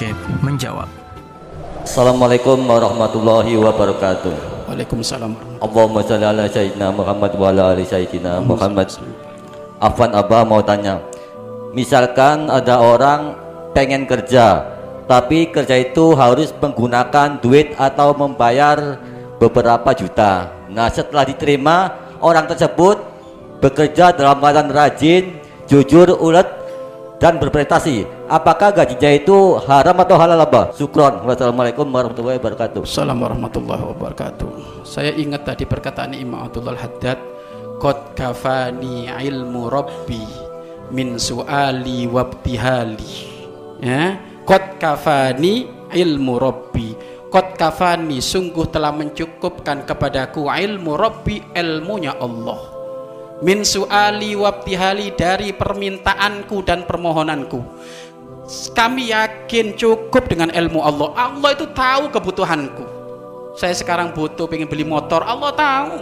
Syekh menjawab. Assalamualaikum warahmatullahi wabarakatuh. Waalaikumsalam. Allahumma shalli ala sayyidina Muhammad wa ala ali sayyidina Muhammad. Afwan Abah mau tanya. Misalkan ada orang pengen kerja, tapi kerja itu harus menggunakan duit atau membayar beberapa juta. Nah, setelah diterima, orang tersebut bekerja dalam keadaan rajin, jujur, ulet, dan berprestasi. Apakah gajinya itu haram atau halal Abah? Syukron. Wassalamualaikum warahmatullahi wabarakatuh. Assalamualaikum warahmatullahi wabarakatuh. Saya ingat tadi perkataan Imam Abdullah Haddad, "Qad kafani ilmu rabbi min suali wabtihali." Ya, qad kafani ilmu rabbi. Qad kafani sungguh telah mencukupkan kepadaku ilmu rabbi ilmunya Allah. Min suali wabtihali dari permintaanku dan permohonanku. Kami yakin cukup dengan ilmu Allah. Allah itu tahu kebutuhanku. Saya sekarang butuh pengen beli motor. Allah tahu.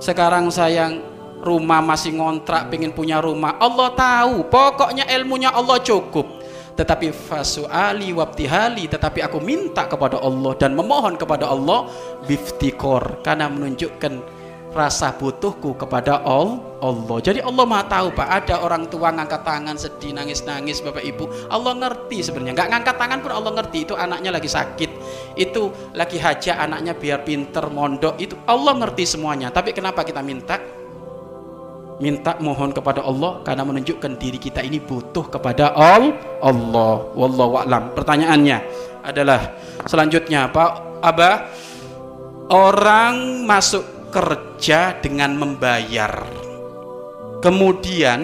Sekarang saya rumah masih ngontrak pengen punya rumah. Allah tahu pokoknya ilmunya Allah cukup. Tetapi fasuali wabtihali tetapi aku minta kepada Allah dan memohon kepada Allah biftikor karena menunjukkan rasa butuhku kepada Allah. Jadi Allah Maha tahu Pak, ada orang tua ngangkat tangan sedih nangis-nangis Bapak Ibu. Allah ngerti sebenarnya. Nggak ngangkat tangan pun Allah ngerti itu anaknya lagi sakit. Itu lagi hajat anaknya biar pinter mondok itu Allah ngerti semuanya. Tapi kenapa kita minta? Minta mohon kepada Allah karena menunjukkan diri kita ini butuh kepada Allah. Allah. Wallahu a'lam. Pertanyaannya adalah selanjutnya Pak Abah orang masuk kerja dengan membayar. Kemudian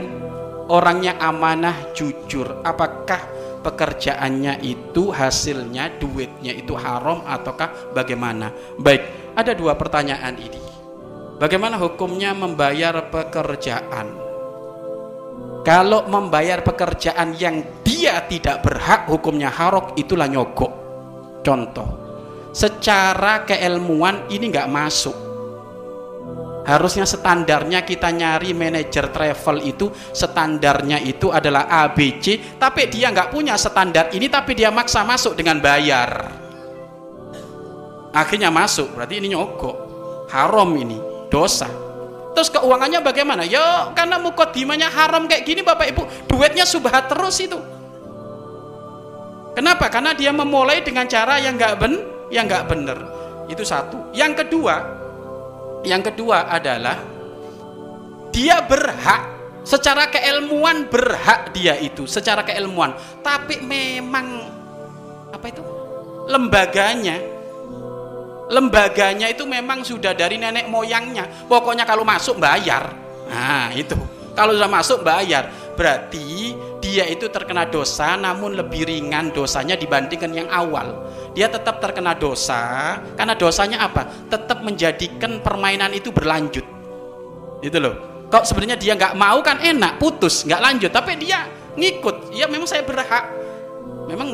orangnya amanah jujur. Apakah pekerjaannya itu hasilnya duitnya itu haram ataukah bagaimana? Baik ada dua pertanyaan ini. Bagaimana hukumnya membayar pekerjaan? Kalau membayar pekerjaan yang dia tidak berhak hukumnya haram itulah nyogok. Contoh secara keilmuan ini nggak masuk harusnya standarnya kita nyari manajer travel itu standarnya itu adalah ABC tapi dia nggak punya standar ini tapi dia maksa masuk dengan bayar. Akhirnya masuk berarti ini nyogok. Haram ini dosa. Terus keuangannya bagaimana? Ya karena mukodimanya haram kayak gini bapak ibu duitnya subhat terus itu. Kenapa? Karena dia memulai dengan cara yang nggak ben yang nggak bener. Itu satu. Yang kedua yang kedua adalah dia berhak secara keilmuan berhak dia itu secara keilmuan. Tapi memang apa itu? Lembaganya. Lembaganya itu memang sudah dari nenek moyangnya. Pokoknya kalau masuk bayar. Nah itu. Kalau sudah masuk bayar berarti dia itu terkena dosa namun lebih ringan dosanya dibandingkan yang awal. Dia tetap terkena dosa karena dosanya apa? Tetap menjadikan permainan itu berlanjut. Itu loh. Kok sebenarnya dia nggak mau? Kan enak putus nggak lanjut. Tapi dia ngikut. Ya memang saya berhak. Memang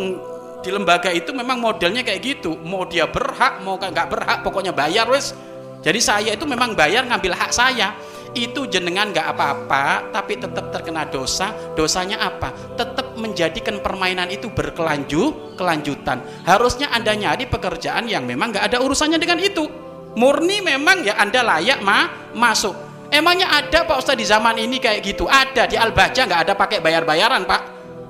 di lembaga itu memang modelnya kayak gitu. Mau dia berhak mau nggak berhak pokoknya bayar wes. Jadi saya itu memang bayar ngambil hak saya itu jenengan nggak apa-apa tapi tetap terkena dosa. Dosanya apa? Tetap menjadikan permainan itu berkelanjut kelanjutan. Harusnya anda nyari pekerjaan yang memang nggak ada urusannya dengan itu. Murni memang ya anda layak ma masuk. Emangnya ada pak Ustadz di zaman ini kayak gitu? Ada di Al-Baja nggak ada pakai bayar-bayaran pak.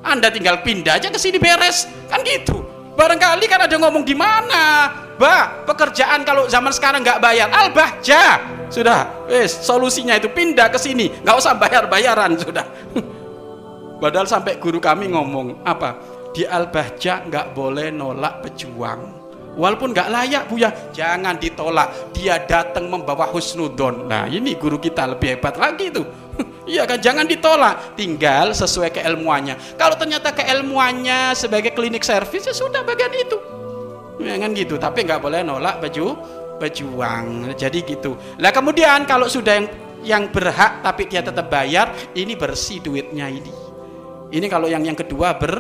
Anda tinggal pindah aja ke sini beres. Kan gitu. Barangkali kan ada ngomong di mana? Bah pekerjaan kalau zaman sekarang nggak bayar. Al-Bahja sudah wes solusinya itu pindah ke sini. Nggak usah bayar bayaran sudah. Padahal sampai guru kami ngomong apa? Di al bahja nggak boleh nolak pejuang. Walaupun nggak layak bu ya. Jangan ditolak. Dia datang membawa husnudon. Nah ini guru kita lebih hebat lagi tuh iya kan? Jangan ditolak. Tinggal sesuai keilmuannya kalau ternyata keilmuannya sebagai klinik servis ya sudah bagian itu. Ya kan gitu. Tapi nggak boleh nolak baju pejuang. Jadi gitu. Lah kemudian kalau sudah yang yang berhak tapi dia tetap bayar ini bersih duitnya ini. Ini kalau yang yang kedua ber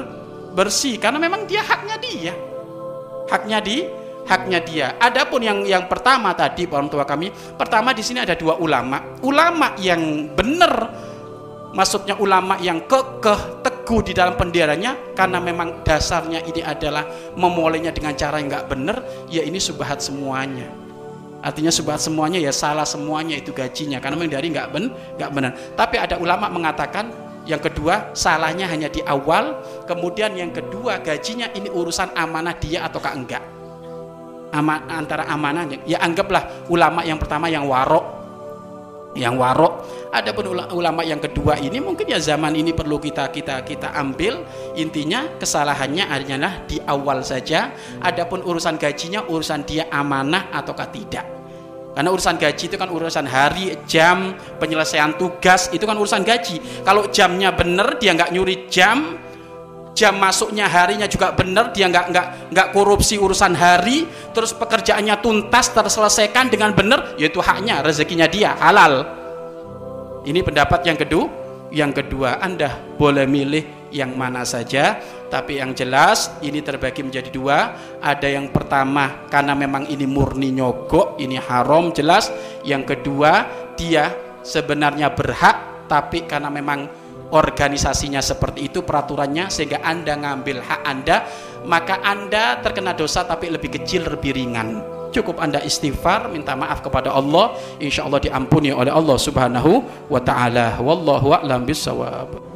bersih karena memang dia haknya dia. Haknya di haknya dia. Adapun yang yang pertama tadi orang tua kami pertama di sini ada dua ulama. Ulama yang benar maksudnya ulama yang kekeh teguh di dalam pendiarannya karena memang dasarnya ini adalah memulainya dengan cara yang nggak benar ya ini subhat semuanya. Artinya subhat semuanya ya salah semuanya itu gajinya karena memang dari nggak ben nggak benar. Tapi ada ulama mengatakan yang kedua salahnya hanya di awal kemudian yang kedua gajinya ini urusan amanah dia ataukah enggak? Ama, antara amanahnya ya anggaplah ulama yang pertama yang warok. Yang warok adapun ulama yang kedua ini mungkin ya zaman ini perlu kita kita kita ambil. Intinya kesalahannya adalah di awal saja. Adapun urusan gajinya urusan dia amanah ataukah tidak? Karena urusan gaji itu kan urusan hari, jam, penyelesaian tugas itu kan urusan gaji. Kalau jamnya benar dia nggak nyuri jam, jam masuknya harinya juga benar dia nggak nggak nggak korupsi urusan hari. Terus pekerjaannya tuntas terselesaikan dengan benar yaitu haknya rezekinya dia halal ini pendapat yang kedua. Yang kedua anda boleh milih yang mana saja tapi yang jelas ini terbagi menjadi dua. Ada yang pertama karena memang ini murni nyogok ini haram jelas. Yang kedua dia sebenarnya berhak tapi karena memang organisasinya seperti itu peraturannya sehingga Anda ngambil hak Anda maka Anda terkena dosa tapi lebih kecil lebih ringan cukup Anda istighfar minta maaf kepada Allah. Insya Allah diampuni oleh Allah subhanahu wa ta'ala. Wallahu a'lam bisawab